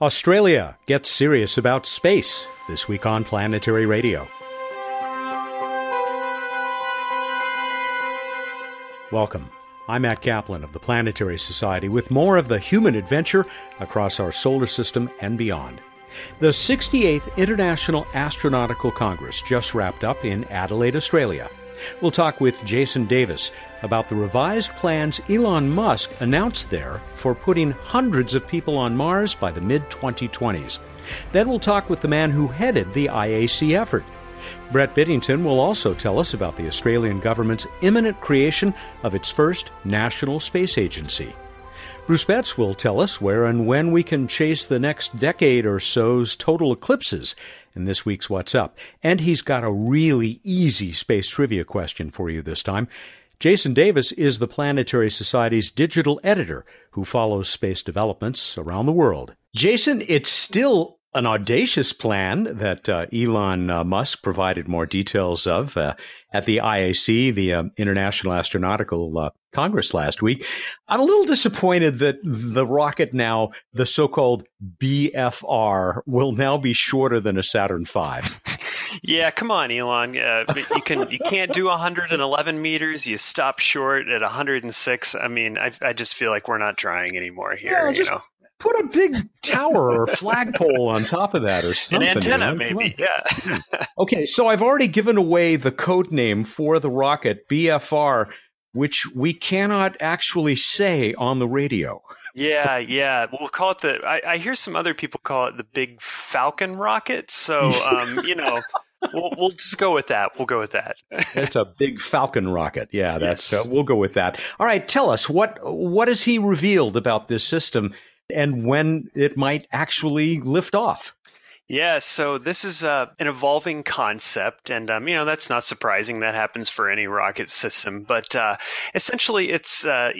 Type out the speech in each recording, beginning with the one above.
Australia gets serious about space this week on Planetary Radio. Welcome. I'm Matt Kaplan of the Planetary Society with more of the human adventure across our solar system and beyond. The 68th International Astronautical Congress just wrapped up in Adelaide, Australia. We'll talk with Jason Davis about the revised plans Elon Musk announced there for putting hundreds of people on Mars by the mid 2020s. Then we'll talk with the man who headed the IAC effort. Brett Biddington will also tell us about the Australian government's imminent creation of its first national space agency. Bruce Betts will tell us where and when we can chase the next decade or so's total eclipses in this week's What's Up. And he's got a really easy space trivia question for you this time. Jason Davis is the Planetary Society's digital editor who follows space developments around the world. Jason, it's still an audacious plan that uh, Elon uh, Musk provided more details of uh, at the IAC, the um, International Astronautical uh, Congress last week. I'm a little disappointed that the rocket now, the so-called BFR, will now be shorter than a Saturn V. yeah, come on, Elon. Uh, you can you can't do 111 meters. You stop short at 106. I mean, I, I just feel like we're not trying anymore here. Yeah, just, you know? put a big tower or flagpole on top of that or something. An antenna, you know? maybe. Yeah. okay, so I've already given away the code name for the rocket, BFR, which we cannot actually say on the radio. yeah, yeah. We'll call it the. I, I, hear some other people call it the Big Falcon rocket. So, um, you know. we'll, we'll just go with that. We'll go with that. it's a big Falcon rocket. Yeah, that's. Yes. Uh, we'll go with that. All right, tell us what what has he revealed about this system and when it might actually lift off. Yeah, so this is uh, an evolving concept, and um, you know that's not surprising. That happens for any rocket system. But uh, essentially, it's uh,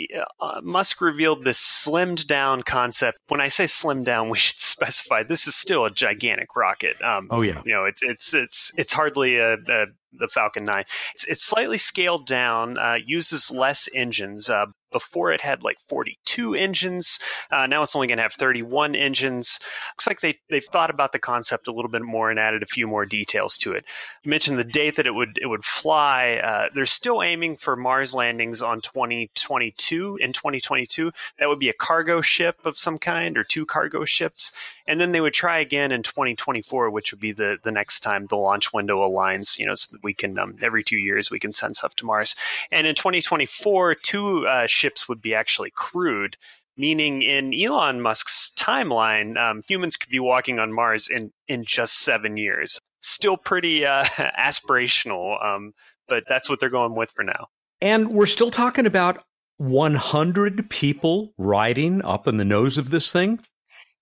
uh Musk revealed this slimmed down concept. When I say slimmed down, we should specify this is still a gigantic rocket. Um, oh yeah, you know it's it's it's it's hardly a, a the Falcon 9. It's, it's slightly scaled down, uh, uses less engines. Uh, before it had like 42 engines. Uh, now it's only going to have 31 engines. Looks like they, they've thought about the concept a little bit more and added a few more details to it. You mentioned the date that it would it would fly. Uh, they're still aiming for Mars landings on 2022. In 2022, that would be a cargo ship of some kind or two cargo ships, and then they would try again in 2024, which would be the the next time the launch window aligns. You know, so we can um, every two years we can send stuff to Mars, and in 2024, two uh, ships would be actually crewed, meaning in Elon Musk's timeline, um, humans could be walking on Mars in, in just seven years. Still pretty uh, aspirational, um, but that's what they're going with for now. And we're still talking about 100 people riding up in the nose of this thing?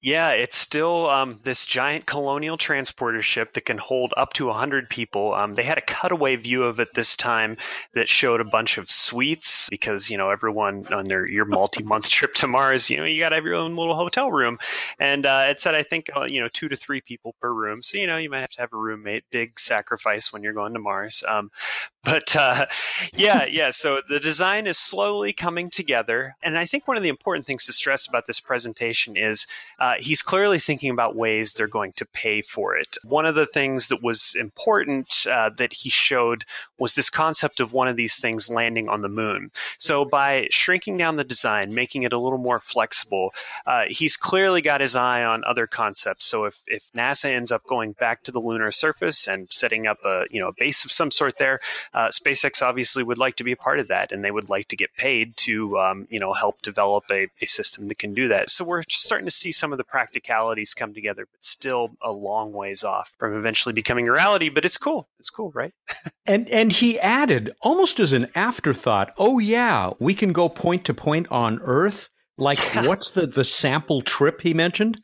Yeah, it's still um, this giant colonial transporter ship that can hold up to 100 people. Um, they had a cutaway view of it this time that showed a bunch of suites because, you know, everyone on their your multi month trip to Mars, you know, you got to have your own little hotel room. And uh, it said, I think, uh, you know, two to three people per room. So, you know, you might have to have a roommate. Big sacrifice when you're going to Mars. Um, but uh, yeah, yeah. So the design is slowly coming together. And I think one of the important things to stress about this presentation is uh, he's clearly thinking about ways they're going to pay for it. One of the things that was important uh, that he showed was this concept of one of these things landing on the moon. So by shrinking down the design, making it a little more flexible, uh, he's clearly got his eye on other concepts. So if, if NASA ends up going back to the lunar surface and setting up a you know a base of some sort there, uh, SpaceX obviously would like to be a part of that, and they would like to get paid to um, you know help develop a, a system that can do that. So we're starting to see some of the practicalities come together, but still a long ways off from eventually becoming a reality. But it's cool. It's cool, right? and and he added almost as an afterthought, "Oh yeah, we can go point to point on Earth." Like what's the the sample trip he mentioned?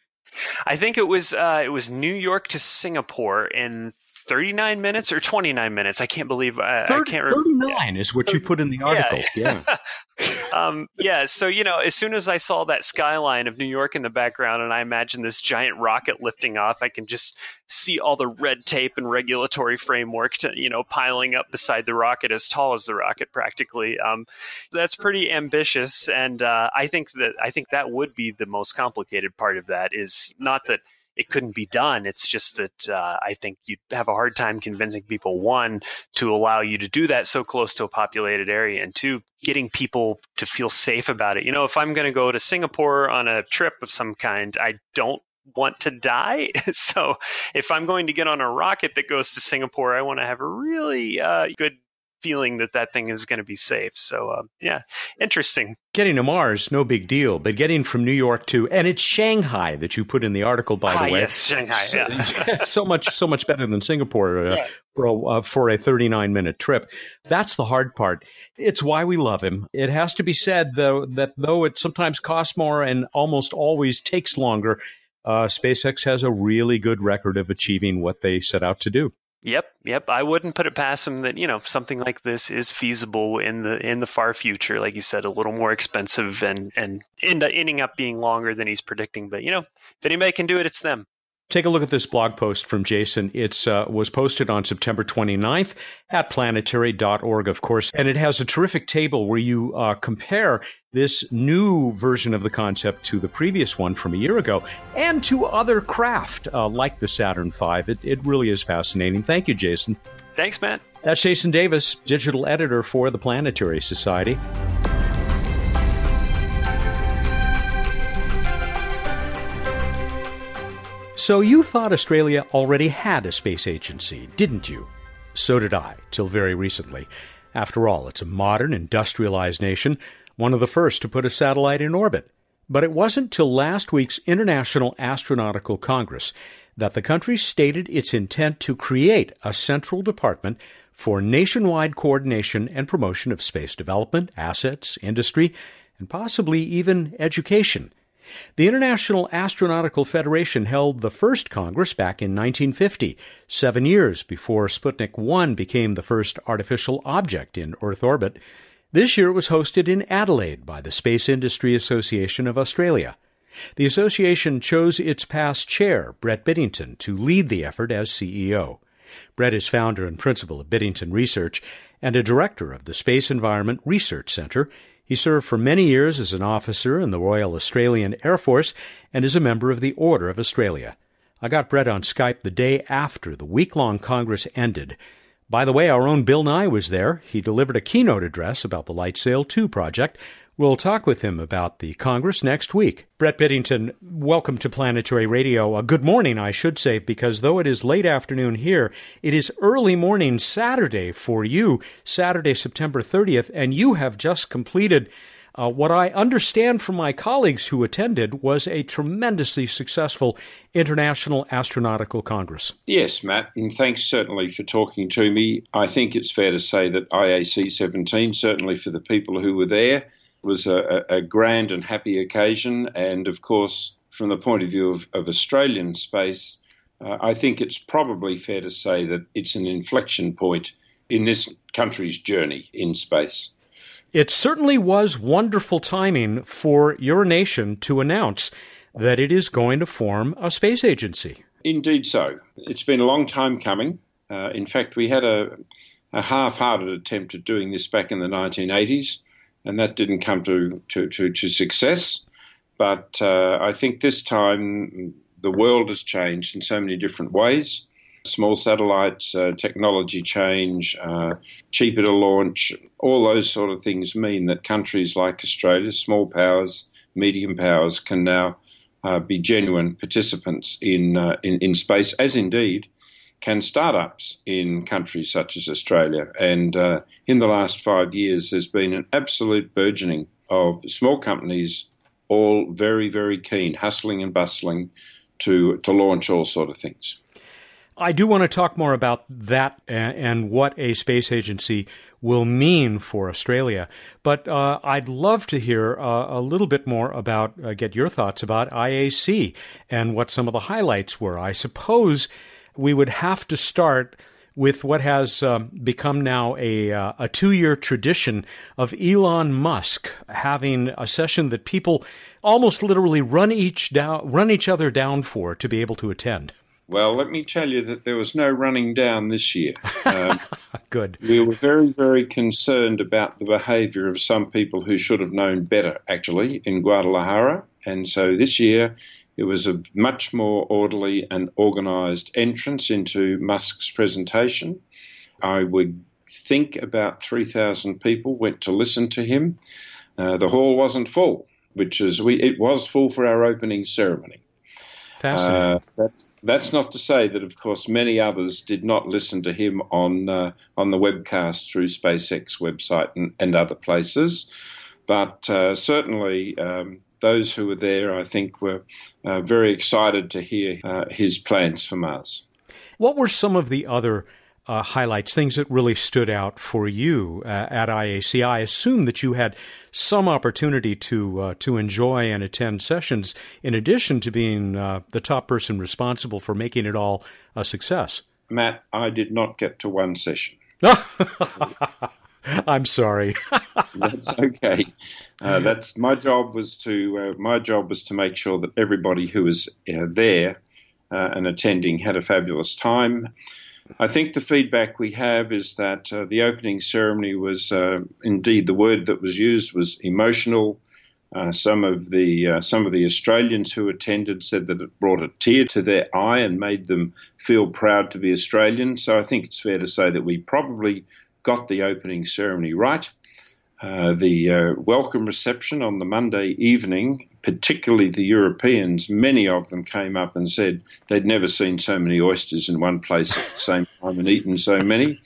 I think it was uh, it was New York to Singapore in 39 minutes or 29 minutes. I can't believe I, 30, I can't remember. 39 is what you put in the article. Yeah. Yeah. um, yeah. So, you know, as soon as I saw that skyline of New York in the background and I imagine this giant rocket lifting off, I can just see all the red tape and regulatory framework to, you know, piling up beside the rocket as tall as the rocket practically. Um, that's pretty ambitious. And uh, I think that I think that would be the most complicated part of that is not that it couldn't be done. It's just that uh, I think you'd have a hard time convincing people, one, to allow you to do that so close to a populated area, and two, getting people to feel safe about it. You know, if I'm going to go to Singapore on a trip of some kind, I don't want to die. so if I'm going to get on a rocket that goes to Singapore, I want to have a really uh, good feeling that that thing is going to be safe. So, uh, yeah, interesting. Getting to Mars, no big deal, but getting from New York to, and it's Shanghai that you put in the article, by ah, the way. Yes, Shanghai. So, yeah. so much, so much better than Singapore uh, for, a, uh, for a 39 minute trip. That's the hard part. It's why we love him. It has to be said, though, that though it sometimes costs more and almost always takes longer, uh, SpaceX has a really good record of achieving what they set out to do. Yep, yep. I wouldn't put it past him that you know something like this is feasible in the in the far future. Like you said, a little more expensive and and end, ending up being longer than he's predicting. But you know, if anybody can do it, it's them. Take a look at this blog post from Jason. It uh, was posted on September 29th at planetary.org, of course, and it has a terrific table where you uh, compare this new version of the concept to the previous one from a year ago and to other craft uh, like the Saturn V. It, it really is fascinating. Thank you, Jason. Thanks, Matt. That's Jason Davis, digital editor for the Planetary Society. So you thought Australia already had a space agency, didn't you? So did I, till very recently. After all, it's a modern, industrialized nation, one of the first to put a satellite in orbit. But it wasn't till last week's International Astronautical Congress that the country stated its intent to create a central department for nationwide coordination and promotion of space development, assets, industry, and possibly even education. The International Astronautical Federation held the first Congress back in 1950, seven years before Sputnik 1 became the first artificial object in Earth orbit. This year it was hosted in Adelaide by the Space Industry Association of Australia. The association chose its past chair, Brett Biddington, to lead the effort as CEO. Brett is founder and principal of Biddington Research and a director of the Space Environment Research Center he served for many years as an officer in the Royal Australian Air Force and is a member of the Order of Australia. I got Brett on Skype the day after the week long Congress ended. By the way, our own Bill Nye was there. He delivered a keynote address about the LightSail 2 project We'll talk with him about the Congress next week. Brett Biddington, welcome to Planetary Radio. Uh, good morning, I should say, because though it is late afternoon here, it is early morning Saturday for you, Saturday, September 30th, and you have just completed uh, what I understand from my colleagues who attended was a tremendously successful International Astronautical Congress. Yes, Matt, and thanks certainly for talking to me. I think it's fair to say that IAC 17, certainly for the people who were there, was a, a grand and happy occasion. And of course, from the point of view of, of Australian space, uh, I think it's probably fair to say that it's an inflection point in this country's journey in space. It certainly was wonderful timing for your nation to announce that it is going to form a space agency. Indeed, so. It's been a long time coming. Uh, in fact, we had a, a half hearted attempt at doing this back in the 1980s and that didn't come to, to, to, to success. But uh, I think this time the world has changed in so many different ways. Small satellites, uh, technology change, uh, cheaper to launch, all those sort of things mean that countries like Australia, small powers, medium powers, can now uh, be genuine participants in, uh, in, in space, as indeed can startups in countries such as Australia. And uh, in the last five years, there's been an absolute burgeoning of small companies, all very, very keen, hustling and bustling to, to launch all sort of things. I do want to talk more about that and, what a space agency will mean for Australia. But uh, I'd love to hear uh, a little bit more about, uh, get your thoughts about IAC and what some of the highlights were. I suppose we would have to start with what has um, become now a, uh, a two year tradition of Elon Musk having a session that people almost literally run each down, run each other down for to be able to attend. Well, let me tell you that there was no running down this year. Um, Good. We were very, very concerned about the behaviour of some people who should have known better, actually, in Guadalajara. And so this year, it was a much more orderly and organised entrance into Musk's presentation. I would think about 3,000 people went to listen to him. Uh, the hall wasn't full, which is we it was full for our opening ceremony. Fascinating. Uh, that's, that's not to say that, of course, many others did not listen to him on uh, on the webcast through SpaceX website and, and other places, but uh, certainly um, those who were there, I think, were uh, very excited to hear uh, his plans for Mars. What were some of the other uh, highlights, things that really stood out for you uh, at IAC? I assume that you had some opportunity to uh, to enjoy and attend sessions, in addition to being uh, the top person responsible for making it all a success. Matt, I did not get to one session. I'm sorry. that's okay. Uh, that's my job was to uh, my job was to make sure that everybody who was uh, there uh, and attending had a fabulous time. I think the feedback we have is that uh, the opening ceremony was uh, indeed the word that was used was emotional. some of the some of the Australians who attended said that it brought a tear to their eye and made them feel proud to be Australian. So I think it's fair to say that we probably got the opening ceremony right. Uh, the uh, welcome reception on the Monday evening, particularly the Europeans, many of them came up and said they'd never seen so many oysters in one place at the same time and eaten so many.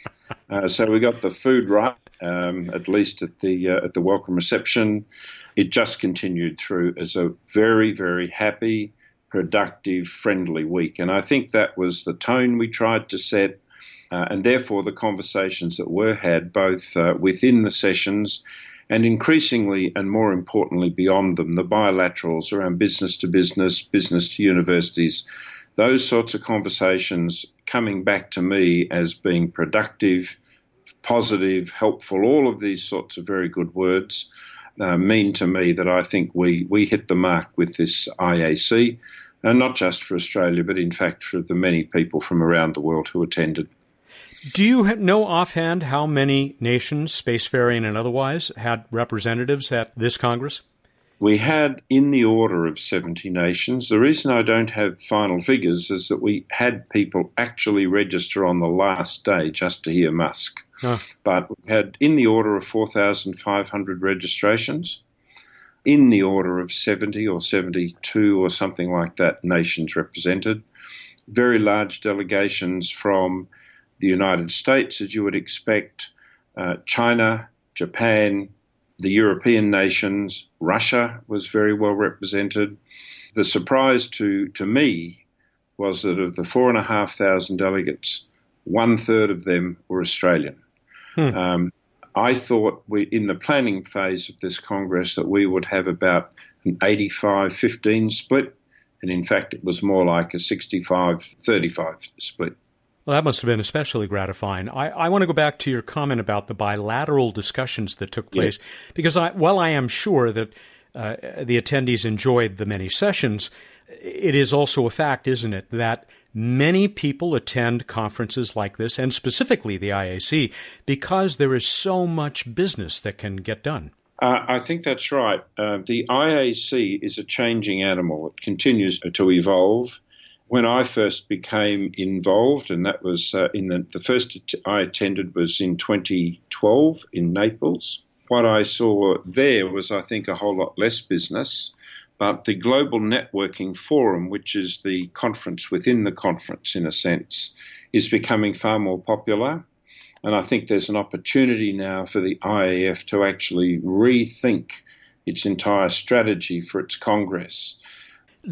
Uh, so we got the food right, um, at least at the uh, at the welcome reception. It just continued through as a very very happy, productive, friendly week, and I think that was the tone we tried to set uh, and therefore, the conversations that were had both uh, within the sessions and increasingly and more importantly beyond them, the bilaterals around business to business, business to universities, those sorts of conversations coming back to me as being productive, positive, helpful, all of these sorts of very good words. Uh, mean to me that I think we, we hit the mark with this IAC, and not just for Australia, but in fact for the many people from around the world who attended. Do you know offhand how many nations, spacefaring and otherwise, had representatives at this Congress? We had in the order of 70 nations. The reason I don't have final figures is that we had people actually register on the last day just to hear Musk. But we had in the order of 4,500 registrations, in the order of 70 or 72 or something like that nations represented. Very large delegations from the United States, as you would expect, uh, China, Japan, the European nations, Russia was very well represented. The surprise to, to me was that of the four and a half thousand delegates, one third of them were Australian. Hmm. Um, I thought we, in the planning phase of this Congress that we would have about an 85 15 split, and in fact, it was more like a 65 35 split. Well, that must have been especially gratifying. I, I want to go back to your comment about the bilateral discussions that took place, yes. because I, while I am sure that uh, the attendees enjoyed the many sessions, it is also a fact, isn't it, that many people attend conferences like this, and specifically the IAC, because there is so much business that can get done. Uh, I think that's right. Uh, the IAC is a changing animal. It continues to evolve when I first became involved, and that was uh, in the, the first I attended was in 2012 in Naples. What I saw there was, I think, a whole lot less business, but the Global Networking Forum, which is the conference within the conference in a sense, is becoming far more popular. And I think there's an opportunity now for the IAF to actually rethink its entire strategy for its Congress.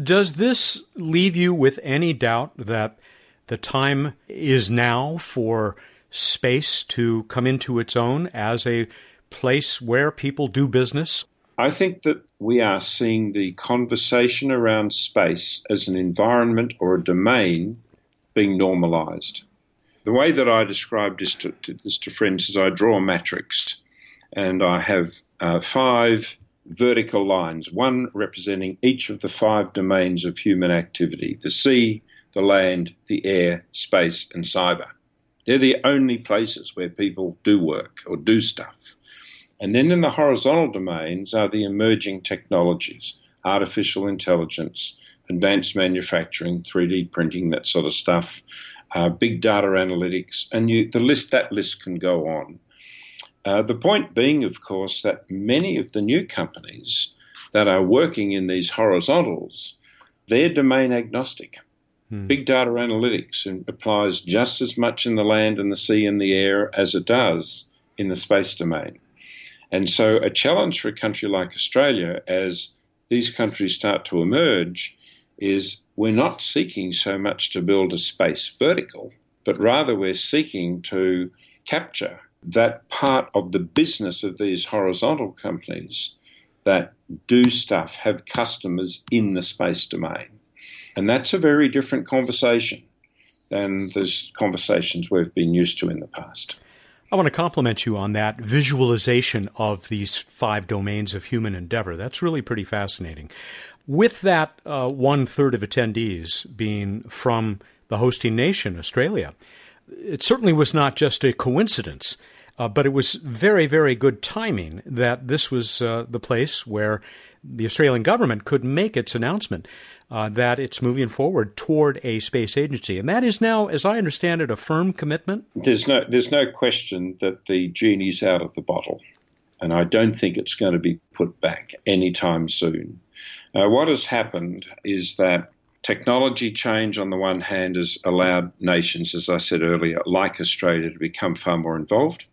Does this leave you with any doubt that the time is now for space to come into its own as a place where people do business? I think that we are seeing the conversation around space as an environment or a domain being normalized. The way that I describe this to, to, this to friends is I draw a matrix and I have uh, five vertical lines, one representing each of the five domains of human activity the sea, the land, the air, space, and cyber. They're the only places where people do work or do stuff. And then in the horizontal domains are the emerging technologies, artificial intelligence, advanced manufacturing, 3D printing, that sort of stuff, uh, big data analytics, and you, the list that list can go on. Uh, the point being, of course, that many of the new companies that are working in these horizontals, they're domain agnostic. Hmm. Big data analytics applies just as much in the land and the sea and the air as it does in the space domain. And so, a challenge for a country like Australia as these countries start to emerge is we're not seeking so much to build a space vertical, but rather we're seeking to capture that part of the business of these horizontal companies that do stuff, have customers in the space domain. And that's a very different conversation than the conversations we've been used to in the past. I want to compliment you on that visualization of these five domains of human endeavor. That's really pretty fascinating. With that uh, one third of attendees being from the hosting nation, Australia, it certainly was not just a coincidence, uh, but it was very, very good timing that this was uh, the place where the Australian government could make its announcement uh, that it's moving forward toward a space agency, and that is now, as I understand it, a firm commitment. There's no, there's no question that the genie's out of the bottle, and I don't think it's going to be put back anytime soon. Uh, what has happened is that technology change, on the one hand, has allowed nations, as I said earlier, like Australia, to become far more involved.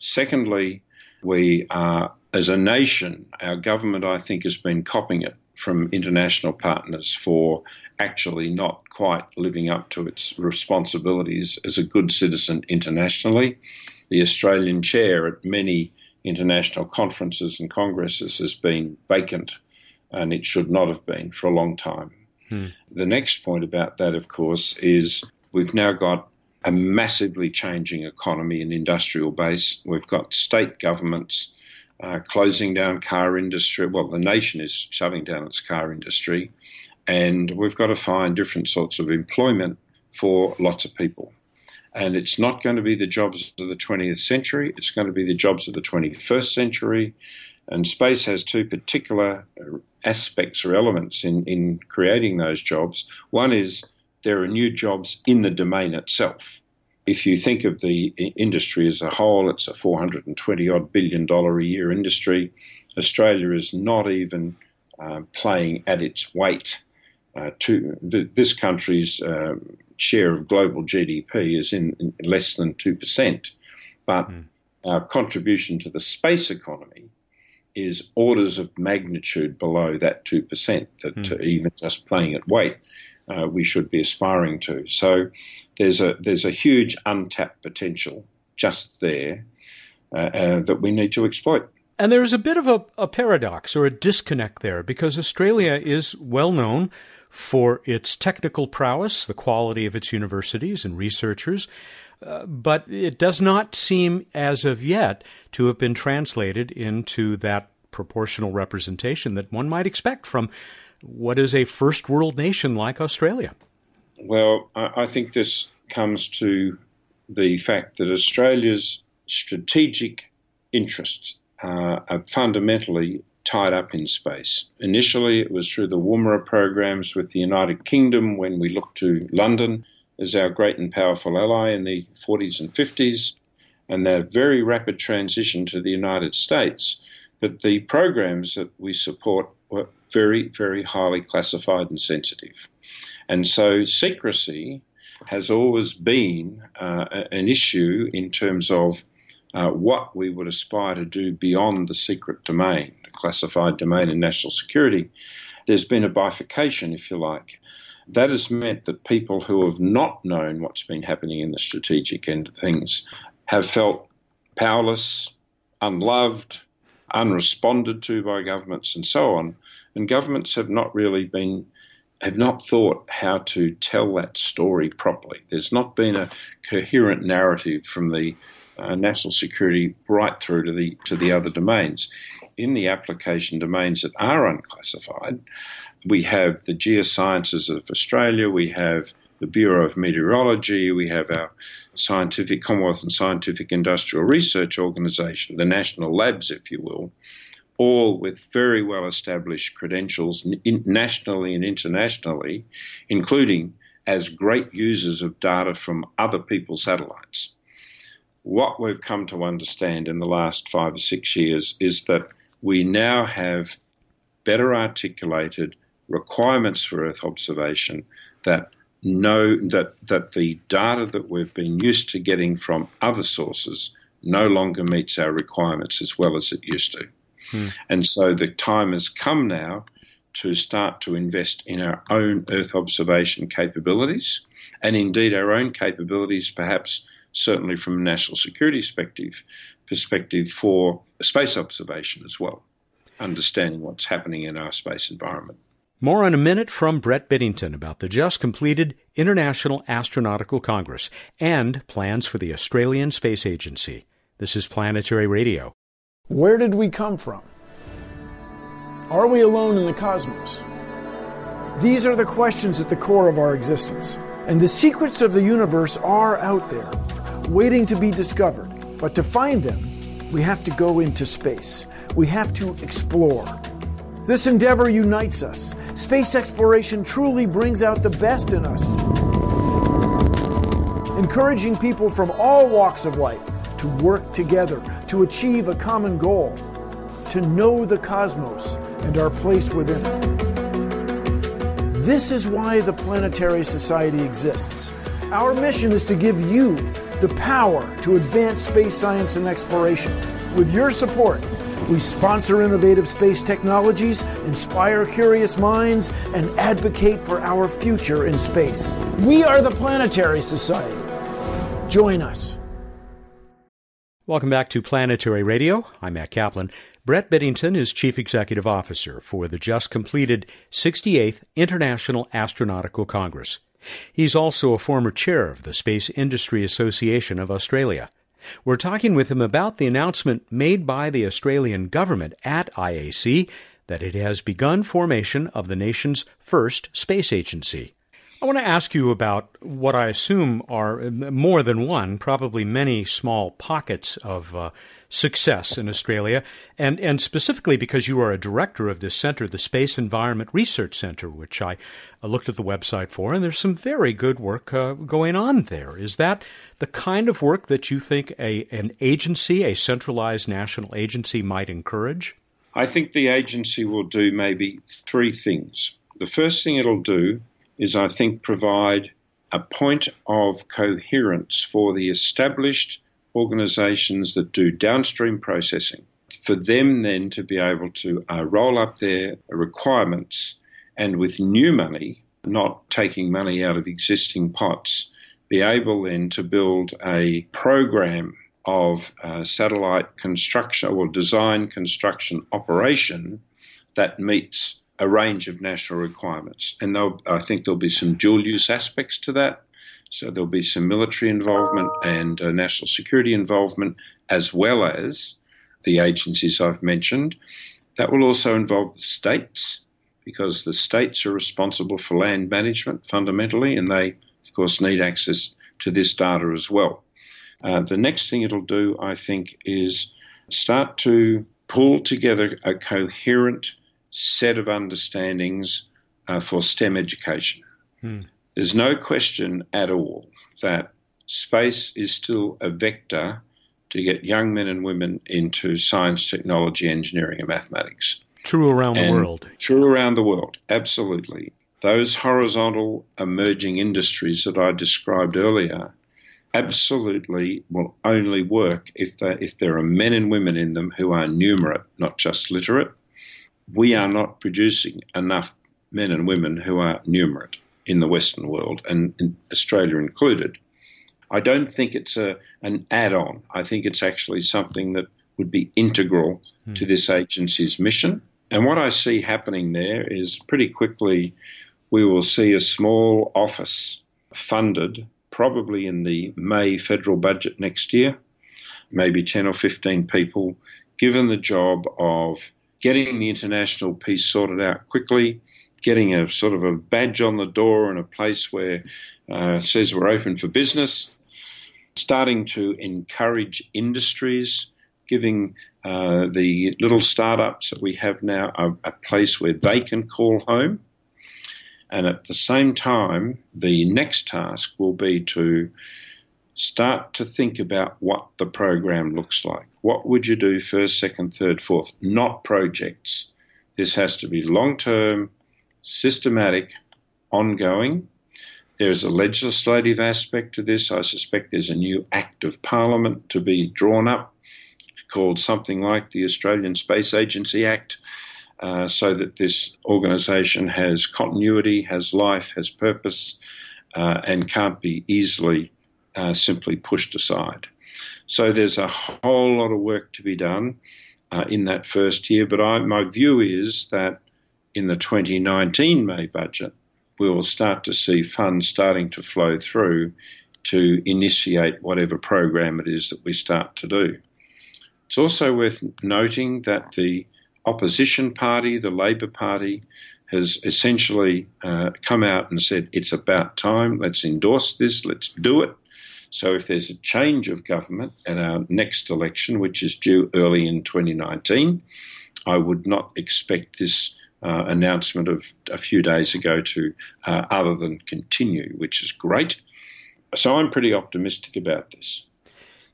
Secondly, we are, as a nation, our government, I think, has been copying it from international partners for actually not quite living up to its responsibilities as a good citizen internationally. The Australian chair at many international conferences and congresses has been vacant, and it should not have been for a long time. Hmm. The next point about that, of course, is we've now got a massively changing economy and industrial base. We've got state governments uh, closing down car industry. Well, the nation is shutting down its car industry, and we've got to find different sorts of employment for lots of people. And it's not going to be the jobs of the 20th century, it's going to be the jobs of the 21st century. And space has two particular aspects or elements in, in creating those jobs. One is there are new jobs in the domain itself. If you think of the industry as a whole, it's a 420 odd billion dollar a year industry. Australia is not even uh, playing at its weight. Uh, to the, this country's uh, share of global GDP is in, in less than two percent, but mm. our contribution to the space economy is orders of magnitude below that two percent. That mm. even just playing at weight uh, we should be aspiring to. So there's a there's a huge untapped potential just there uh, uh, that we need to exploit. And there's a bit of a, a paradox or a disconnect there because Australia is well known for its technical prowess, the quality of its universities and researchers. Uh, but it does not seem, as of yet, to have been translated into that proportional representation that one might expect from what is a first world nation like Australia? Well, I think this comes to the fact that Australia's strategic interests uh, are fundamentally tied up in space. Initially, it was through the Woomera programs with the United Kingdom when we looked to London as our great and powerful ally in the 40s and 50s, and their very rapid transition to the United States. But the programs that we support were very, very highly classified and sensitive. And so secrecy has always been uh, an issue in terms of uh, what we would aspire to do beyond the secret domain, the classified domain in national security. There's been a bifurcation, if you like. That has meant that people who have not known what's been happening in the strategic end of things have felt powerless, unloved, unresponded to by governments, and so on. And governments have not really been have not thought how to tell that story properly. There's not been a coherent narrative from the uh, national security right through to the to the other domains. In the application domains that are unclassified, we have the geosciences of Australia, we have the Bureau of Meteorology, we have our scientific Commonwealth and Scientific Industrial Research Organisation, the national labs, if you will, all with very well established credentials nationally and internationally, including as great users of data from other people's satellites. What we've come to understand in the last five or six years is that we now have better articulated requirements for Earth observation that know that, that the data that we've been used to getting from other sources no longer meets our requirements as well as it used to. Hmm. And so the time has come now to start to invest in our own Earth observation capabilities, and indeed our own capabilities, perhaps certainly from a national security perspective, perspective for space observation as well, understanding what's happening in our space environment. More in a minute from Brett Biddington about the just completed International Astronautical Congress and plans for the Australian Space Agency. This is Planetary Radio. Where did we come from? Are we alone in the cosmos? These are the questions at the core of our existence. And the secrets of the universe are out there, waiting to be discovered. But to find them, we have to go into space. We have to explore. This endeavor unites us. Space exploration truly brings out the best in us, encouraging people from all walks of life work together to achieve a common goal, to know the cosmos and our place within it. This is why the Planetary Society exists. Our mission is to give you the power to advance space science and exploration. With your support, we sponsor innovative space technologies, inspire curious minds, and advocate for our future in space. We are the Planetary Society. Join us. Welcome back to Planetary Radio. I'm Matt Kaplan. Brett Biddington is Chief Executive Officer for the just completed 68th International Astronautical Congress. He's also a former chair of the Space Industry Association of Australia. We're talking with him about the announcement made by the Australian government at IAC that it has begun formation of the nation's first space agency. I want to ask you about what I assume are more than one, probably many small pockets of uh, success in Australia, and, and specifically because you are a director of this center, the Space Environment Research Center, which I looked at the website for, and there's some very good work uh, going on there. Is that the kind of work that you think a, an agency, a centralized national agency, might encourage? I think the agency will do maybe three things. The first thing it'll do is, I think, provide a point of coherence for the established organizations that do downstream processing. For them then to be able to uh, roll up their requirements and with new money, not taking money out of existing pots, be able then to build a program of uh, satellite construction or design, construction, operation that meets a range of national requirements. And I think there'll be some dual use aspects to that. So there'll be some military involvement and uh, national security involvement, as well as the agencies I've mentioned. That will also involve the states, because the states are responsible for land management fundamentally, and they, of course, need access to this data as well. Uh, the next thing it'll do, I think, is start to pull together a coherent set of understandings uh, for STEM education. Hmm. There's no question at all that space is still a vector to get young men and women into science, technology, engineering, and mathematics. True around and the world. True around the world, absolutely. Those horizontal emerging industries that I described earlier absolutely will only work if, they, if there are men and women in them who are numerate, not just literate, we are not producing enough men and women who are numerate in the Western world, and in Australia included. I don't think it's a, an add on. I think it's actually something that would be integral mm. to this agency's mission. And what I see happening there is pretty quickly we will see a small office funded probably in the May federal budget next year, maybe 10 or 15 people, given the job of getting the international piece sorted out quickly, getting a sort of a badge on the door and a place where uh, says we're open for business, starting to encourage industries, giving uh, the little startups that we have now a, a place where they can call home. And at the same time, the next task will be to start to think about what the program looks like. What would you do first, second, third, fourth? Not projects. This has to be long term, systematic, ongoing. There's a legislative aspect to this. I suspect there's a new Act of Parliament to be drawn up called something like the Australian Space Agency Act uh, so that this organisation has continuity, has life, has purpose, uh, and can't be easily uh, simply pushed aside. So there's a whole lot of work to be done uh, in that first year, but I, my view is that in the 2019 May budget, we will start to see funds starting to flow through to initiate whatever program it is that we start to do. It's also worth noting that the opposition party, the Labor Party, has essentially uh, come out and said it's about time, let's endorse this, let's do it. So if there's a change of government at our next election, which is due early in 2019, I would not expect this uh, announcement of a few days ago to uh, other than continue, which is great. So I'm pretty optimistic about this.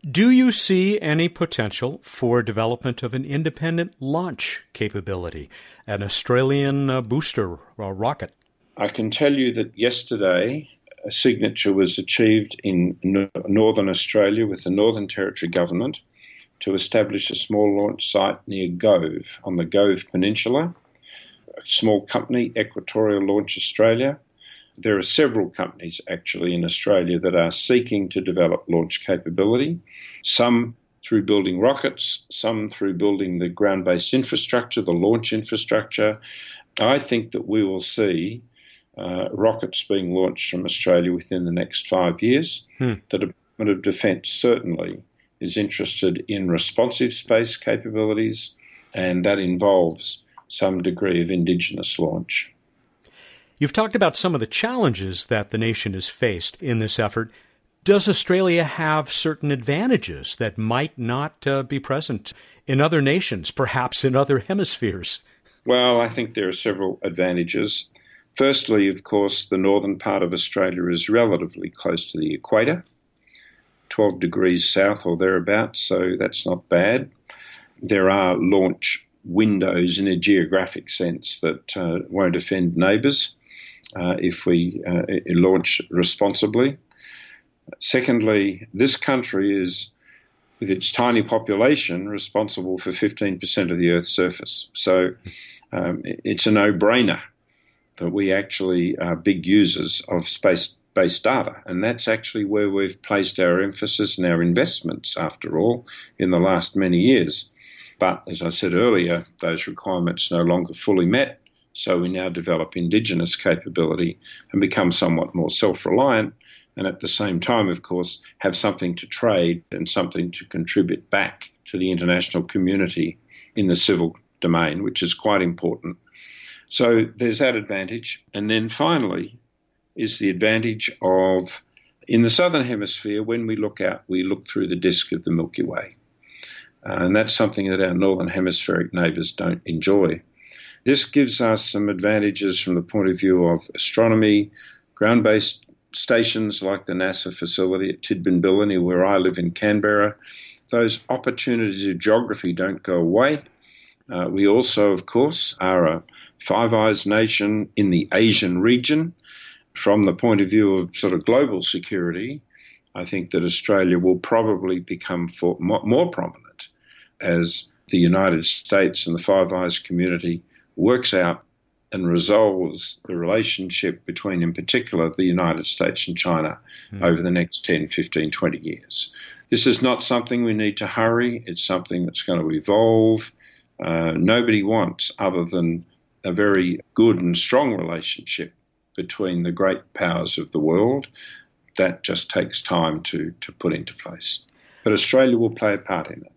Do you see any potential for development of an independent launch capability, an Australian uh, booster uh, rocket? I can tell you that yesterday signature was achieved in no- Northern Australia with the Northern Territory Government to establish a small launch site near Gove on the Gove Peninsula. A small company, Equatorial Launch Australia, there are several companies actually in Australia that are seeking to develop launch capability, some through building rockets, some through building the ground based infrastructure, the launch infrastructure. I think that we will see uh, rockets being launched from Australia within the next five years. Hmm. The Department of Defence certainly is interested in responsive space capabilities, and that involves some degree of Indigenous launch. You've talked about some of the challenges that the nation has faced in this effort. Does Australia have certain advantages that might not uh, be present in other nations, perhaps in other hemispheres? Well, I think there are several advantages. Firstly, of course, the northern part of Australia is relatively close to the equator, 12 degrees south or thereabouts, so that's not bad. There are launch windows in a geographic sense that uh, won't offend neighbours uh, if we uh, launch responsibly. Secondly, this country is, with its tiny population, responsible for 15% of the Earth's surface. So um, it's a no brainer that we actually are big users of space based data. And that's actually where we've placed our emphasis and our investments, after all, in the last many years. But as I said earlier, those requirements no longer fully met. So we now develop indigenous capability and become somewhat more self reliant, and at the same time, of course, have something to trade and something to contribute back to the international community in the civil domain, which is quite important. So there's that advantage. And then finally, is the advantage of in the southern hemisphere, when we look out, we look through the disk of the Milky Way. Uh, and that's something that our northern hemispheric neighbours don't enjoy. This gives us some advantages from the point of view of astronomy, ground based stations like the NASA facility at Tidbinbilla, where I live in Canberra. Those opportunities of geography don't go away. Uh, we also, of course, are a Five Eyes nation in the Asian region. From the point of view of sort of global security, I think that Australia will probably become more prominent as the United States and the Five Eyes community works out and resolves the relationship between, in particular, the United States and China mm. over the next 10, 15, 20 years. This is not something we need to hurry, it's something that's going to evolve. Uh, nobody wants, other than a very good and strong relationship between the great powers of the world. That just takes time to, to put into place. But Australia will play a part in it.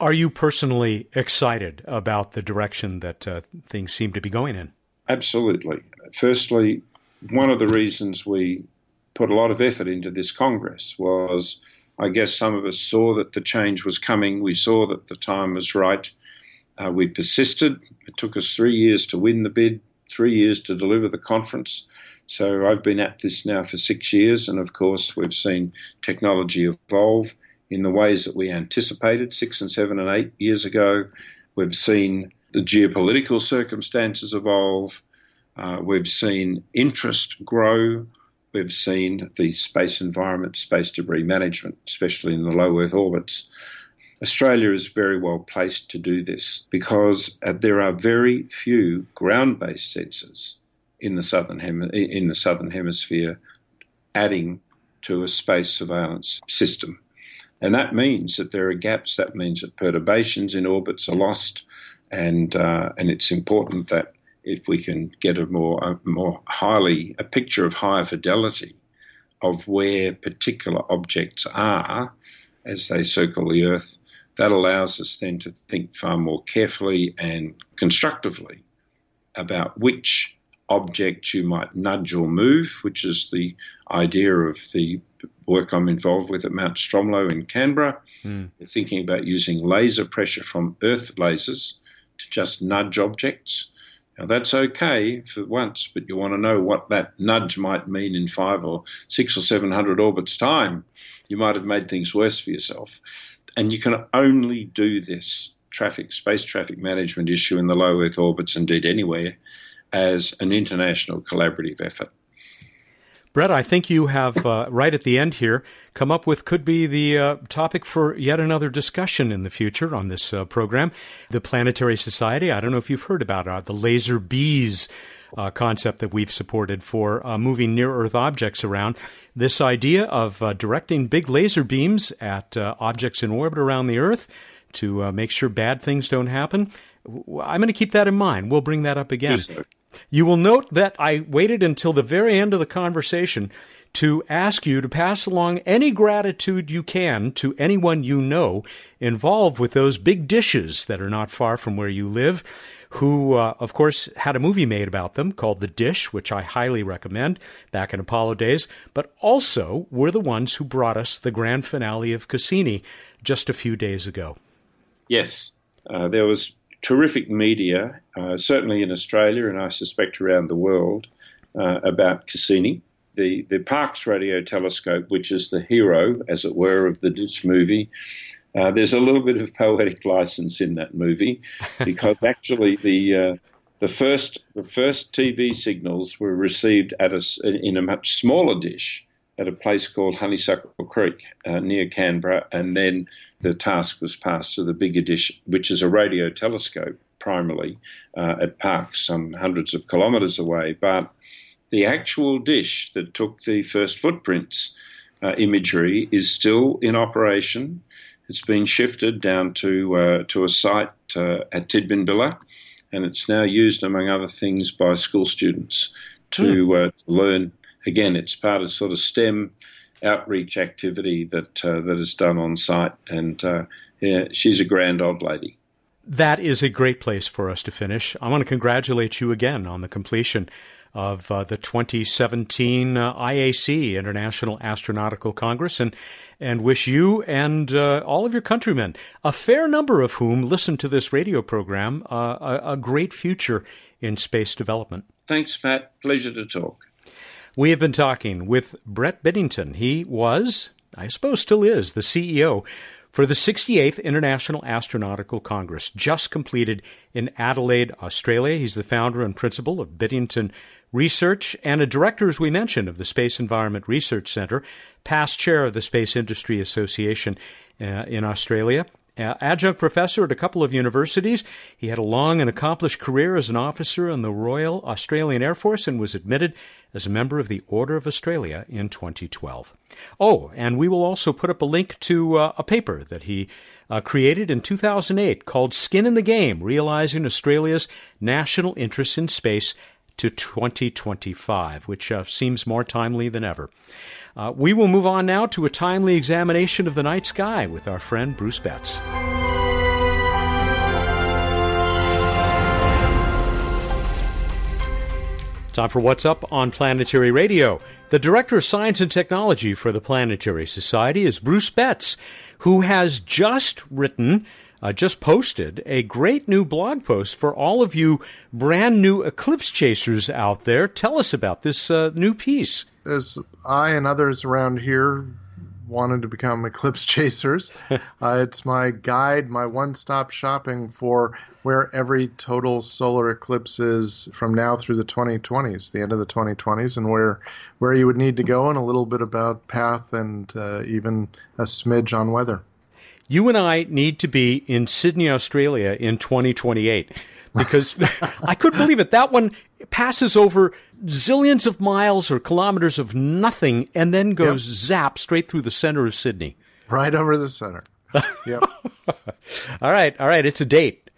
Are you personally excited about the direction that uh, things seem to be going in? Absolutely. Firstly, one of the reasons we put a lot of effort into this Congress was I guess some of us saw that the change was coming. We saw that the time was right. Uh, we persisted. It took us three years to win the bid, three years to deliver the conference. So I've been at this now for six years, and of course, we've seen technology evolve in the ways that we anticipated six and seven and eight years ago. We've seen the geopolitical circumstances evolve. Uh, we've seen interest grow. We've seen the space environment, space debris management, especially in the low Earth orbits. Australia is very well placed to do this because uh, there are very few ground-based sensors in the southern hem- in the southern hemisphere, adding to a space surveillance system. And that means that there are gaps. That means that perturbations in orbits are lost, and uh, and it's important that if we can get a more a more highly a picture of higher fidelity of where particular objects are as they circle the Earth, that allows us then to think far more carefully and constructively about which objects you might nudge or move, which is the idea of the work I'm involved with at Mount Stromlo in Canberra. Mm. Thinking about using laser pressure from Earth lasers to just nudge objects. Now that's okay for once, but you want to know what that nudge might mean in five or six or seven hundred orbits time. You might have made things worse for yourself. And you can only do this traffic, space traffic management issue in the low Earth orbits, indeed anywhere, as an international collaborative effort. Brett, I think you have, uh, right at the end here, come up with could be the uh, topic for yet another discussion in the future on this uh, program. The Planetary Society, I don't know if you've heard about uh, the laser bees uh, concept that we've supported for uh, moving near Earth objects around. This idea of directing big laser beams at objects in orbit around the Earth to make sure bad things don't happen. I'm going to keep that in mind. We'll bring that up again. Yes, you will note that I waited until the very end of the conversation to ask you to pass along any gratitude you can to anyone you know involved with those big dishes that are not far from where you live, who, uh, of course, had a movie made about them called The Dish, which I highly recommend back in Apollo days, but also were the ones who brought us the grand finale of Cassini just a few days ago. Yes. Uh, there was terrific media, uh, certainly in Australia and I suspect around the world, uh, about Cassini. The, the Parkes radio telescope, which is the hero, as it were, of the Dish movie, uh, there's a little bit of poetic license in that movie because actually the uh, the first the first TV signals were received at a, in a much smaller dish at a place called Honeysuckle Creek uh, near Canberra, and then the task was passed to the bigger dish, which is a radio telescope primarily uh, at Parkes, some hundreds of kilometres away. But the actual dish that took the first footprints uh, imagery is still in operation. It's been shifted down to uh, to a site uh, at Tidbinbilla, and it's now used, among other things, by school students to, mm. to learn again, it's part of sort of STEM outreach activity that uh, that is done on site, and uh, yeah, she's a grand old lady. That is a great place for us to finish. I want to congratulate you again on the completion of uh, the 2017 uh, IAC International Astronautical Congress, and and wish you and uh, all of your countrymen, a fair number of whom listen to this radio program, uh, a, a great future in space development. Thanks, Pat. Pleasure to talk. We have been talking with Brett Biddington. He was, I suppose still is, the CEO for the 68th International Astronautical Congress, just completed in Adelaide, Australia. He's the founder and principal of Biddington Research and a director, as we mentioned, of the Space Environment Research Center, past chair of the Space Industry Association uh, in Australia, uh, adjunct professor at a couple of universities. He had a long and accomplished career as an officer in the Royal Australian Air Force and was admitted as a member of the Order of Australia in 2012. Oh, and we will also put up a link to uh, a paper that he uh, created in 2008 called Skin in the Game Realizing Australia's National Interests in Space to 2025, which uh, seems more timely than ever. Uh, we will move on now to a timely examination of the night sky with our friend Bruce Betts. Time for What's Up on Planetary Radio. The Director of Science and Technology for the Planetary Society is Bruce Betts, who has just written, uh, just posted a great new blog post for all of you brand new eclipse chasers out there. Tell us about this uh, new piece. As I and others around here wanted to become eclipse chasers, uh, it's my guide, my one stop shopping for where every total solar eclipse is from now through the 2020s, the end of the 2020s, and where where you would need to go, and a little bit about path and uh, even a smidge on weather. You and I need to be in Sydney, Australia in 2028 because I couldn't believe it. That one passes over zillions of miles or kilometers of nothing and then goes yep. zap straight through the center of Sydney. Right over the center. Yep. all right, all right. It's a date.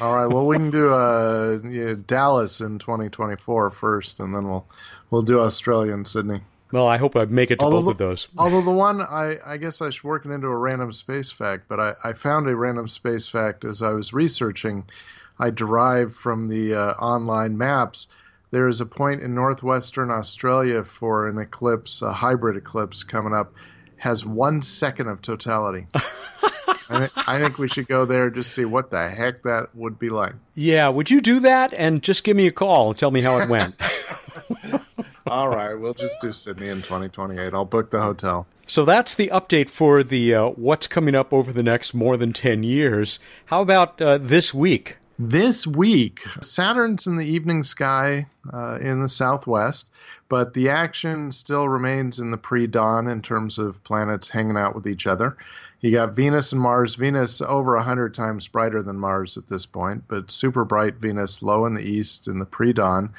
All right. Well, we can do uh, yeah, Dallas in 2024 first, and then we'll we'll do Australia and Sydney. Well, I hope I make it to although both the, of those. although the one I, I guess I should work it into a random space fact, but I, I found a random space fact as I was researching. I derived from the uh, online maps. There is a point in northwestern Australia for an eclipse, a hybrid eclipse coming up, has one second of totality. I, I, think we should go there just see what the heck that would be like. Yeah, would you do that and just give me a call and tell me how it went? All right, we'll just do Sydney in 2028. I'll book the hotel. So that's the update for the uh, what's coming up over the next more than 10 years. How about uh, this week? This week, Saturn's in the evening sky uh, in the southwest, but the action still remains in the pre dawn in terms of planets hanging out with each other. You got Venus and Mars. Venus over 100 times brighter than Mars at this point, but super bright Venus low in the east in the pre dawn.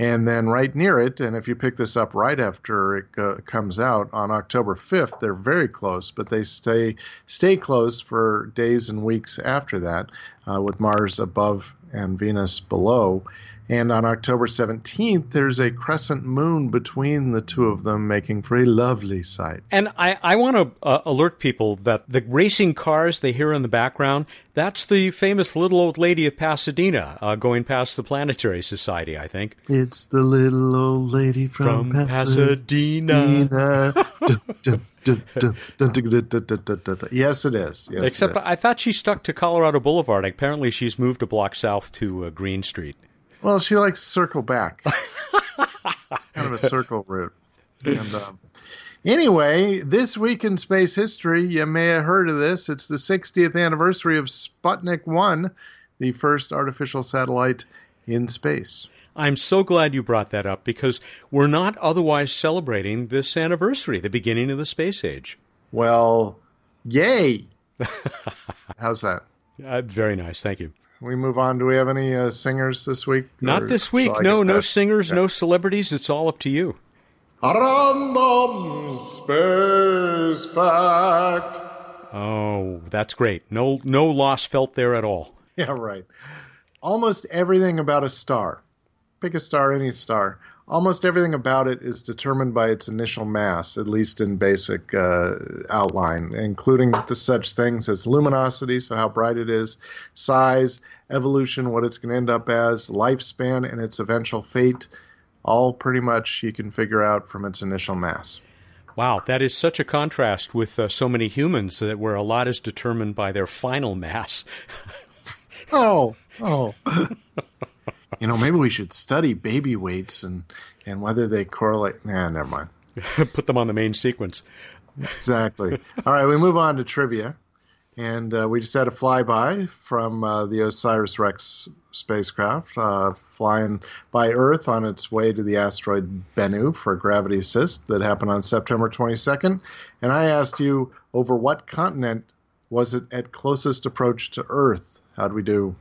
And then right near it, and if you pick this up right after it comes out on October 5th, they're very close, but they stay stay close for days and weeks after that, uh, with Mars above and Venus below. And on October 17th, there's a crescent moon between the two of them, making for a lovely sight. And I, I want to uh, alert people that the racing cars they hear in the background, that's the famous little old lady of Pasadena uh, going past the Planetary Society, I think. It's the little old lady from, from Pasadena. Pasadena. yes, it is. Yes, Except it is. I thought she stuck to Colorado Boulevard. Apparently, she's moved a block south to uh, Green Street. Well, she likes circle back. it's kind of a circle route. And um, anyway, this week in space history, you may have heard of this. It's the 60th anniversary of Sputnik 1, the first artificial satellite in space. I'm so glad you brought that up because we're not otherwise celebrating this anniversary, the beginning of the space age. Well, yay! How's that? Uh, very nice. Thank you we move on. Do we have any uh, singers this week? Not this week. No, no singers, no celebrities. It's all up to you. Random space fact. Oh, that's great. No, no loss felt there at all. Yeah, right. Almost everything about a star, pick a star, any star, almost everything about it is determined by its initial mass, at least in basic uh, outline, including the such things as luminosity, so how bright it is, size, evolution, what it's going to end up as, lifespan, and its eventual fate. All pretty much you can figure out from its initial mass. Wow, that is such a contrast with uh, so many humans that where a lot is determined by their final mass. oh, oh. you know, maybe we should study baby weights and and whether they correlate. Nah, never mind. Put them on the main sequence. Exactly. All right, we move on to trivia, and uh, we just had a flyby from uh, the OSIRIS REx spacecraft uh, flying by Earth on its way to the asteroid Bennu for a gravity assist that happened on September 22nd. And I asked you over what continent was it at closest approach to Earth? How'd we do?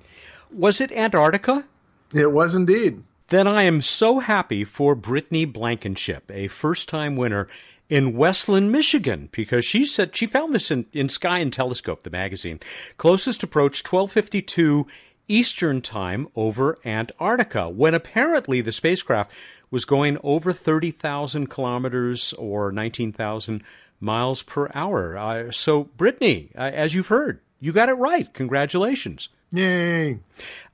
Was it Antarctica? It was indeed. Then I am so happy for Brittany Blankenship, a first time winner in Westland, Michigan, because she said she found this in, in Sky and Telescope, the magazine. Closest approach 1252 Eastern Time over Antarctica, when apparently the spacecraft was going over 30,000 kilometers or 19,000 miles per hour. Uh, so, Brittany, uh, as you've heard, you got it right. Congratulations. Yay.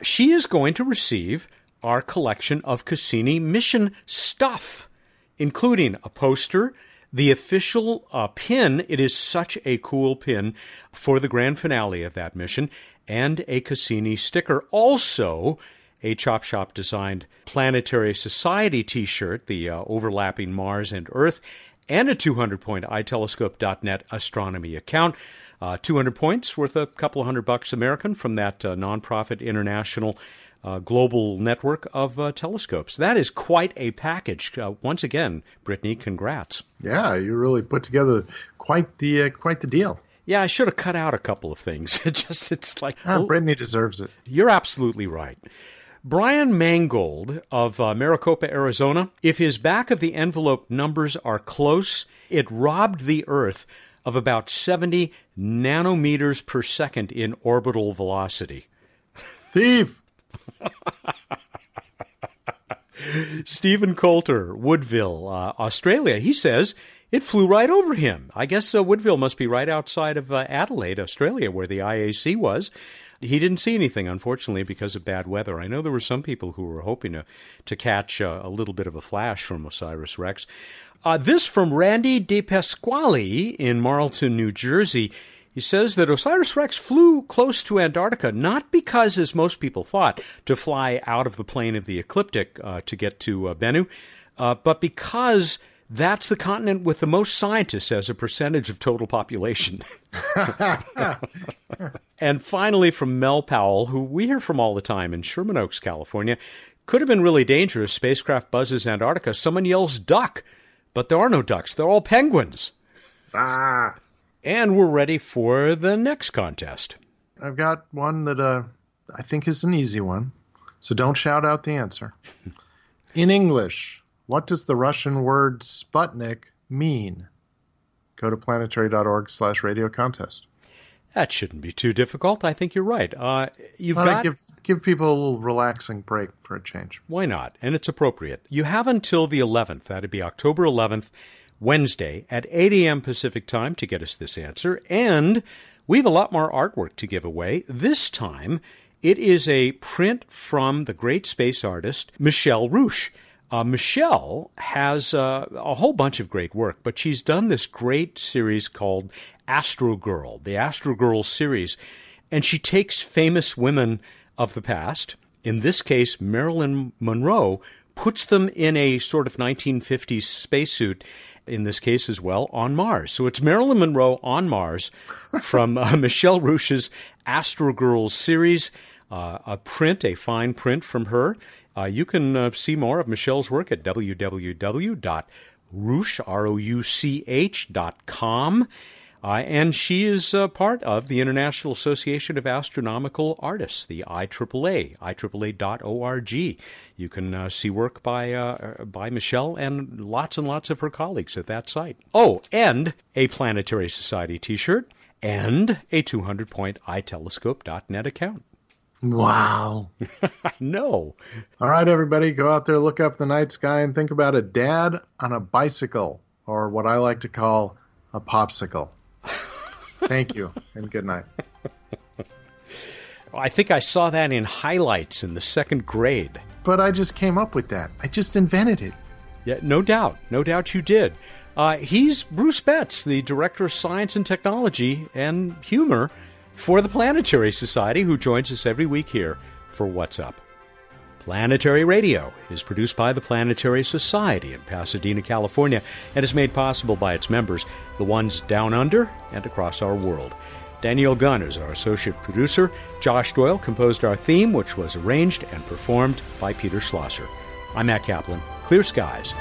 She is going to receive our collection of Cassini mission stuff, including a poster, the official uh, pin. It is such a cool pin for the grand finale of that mission, and a Cassini sticker. Also, a Chop Shop designed Planetary Society t shirt, the uh, overlapping Mars and Earth, and a 200 point itelescope.net astronomy account. Uh, 200 points worth a couple of hundred bucks American from that uh, nonprofit international uh, global network of uh, telescopes. That is quite a package. Uh, once again, Brittany, congrats. Yeah, you really put together quite the uh, quite the deal. Yeah, I should have cut out a couple of things. It just it's like ah, oh, Brittany deserves it. You're absolutely right. Brian Mangold of uh, Maricopa, Arizona, if his back of the envelope numbers are close, it robbed the Earth of about 70 nanometers per second in orbital velocity. Thief! Stephen Coulter, Woodville, uh, Australia, he says it flew right over him. I guess uh, Woodville must be right outside of uh, Adelaide, Australia, where the IAC was. He didn't see anything, unfortunately, because of bad weather. I know there were some people who were hoping to, to catch uh, a little bit of a flash from Osiris Rex. Uh, this from Randy De Pasquale in Marlton, New Jersey. He says that Osiris Rex flew close to Antarctica not because, as most people thought, to fly out of the plane of the ecliptic uh, to get to uh, Bennu, uh, but because that's the continent with the most scientists as a percentage of total population. and finally, from Mel Powell, who we hear from all the time in Sherman Oaks, California, could have been really dangerous. Spacecraft buzzes Antarctica. Someone yells duck, but there are no ducks. They're all penguins. Ah. And we're ready for the next contest. I've got one that uh, I think is an easy one, so don't shout out the answer. In English, what does the Russian word Sputnik mean? Go to planetary.org slash radio contest. That shouldn't be too difficult. I think you're right. Uh, you've well, got give give people a little relaxing break for a change. Why not? And it's appropriate. You have until the 11th. That'd be October 11th, Wednesday at 8 a.m. Pacific time to get us this answer. And we have a lot more artwork to give away. This time, it is a print from the great space artist Michelle Rouch. Uh, Michelle has uh, a whole bunch of great work, but she's done this great series called Astro Girl, the Astro Girl series, and she takes famous women of the past, in this case Marilyn Monroe, puts them in a sort of 1950s spacesuit, in this case as well, on Mars. So it's Marilyn Monroe on Mars from uh, Michelle Rouch's Astro Girls series, uh, a print, a fine print from her. Uh, you can uh, see more of Michelle's work at www.rouch.com. Uh, and she is uh, part of the International Association of Astronomical Artists, the IAAA, IAAA.org. You can uh, see work by, uh, by Michelle and lots and lots of her colleagues at that site. Oh, and a Planetary Society t shirt and a 200 point itelescope.net account. Wow. no. All right, everybody, go out there, look up the night sky, and think about a dad on a bicycle, or what I like to call a popsicle. Thank you, and good night. I think I saw that in highlights in the second grade. But I just came up with that. I just invented it. Yeah, no doubt. No doubt you did. Uh, he's Bruce Betts, the Director of Science and Technology and Humor for the Planetary Society, who joins us every week here for What's Up. Planetary Radio is produced by the Planetary Society in Pasadena, California, and is made possible by its members, the ones down under and across our world. Daniel Gunn is our associate producer. Josh Doyle composed our theme, which was arranged and performed by Peter Schlosser. I'm Mat Kaplan. Clear skies.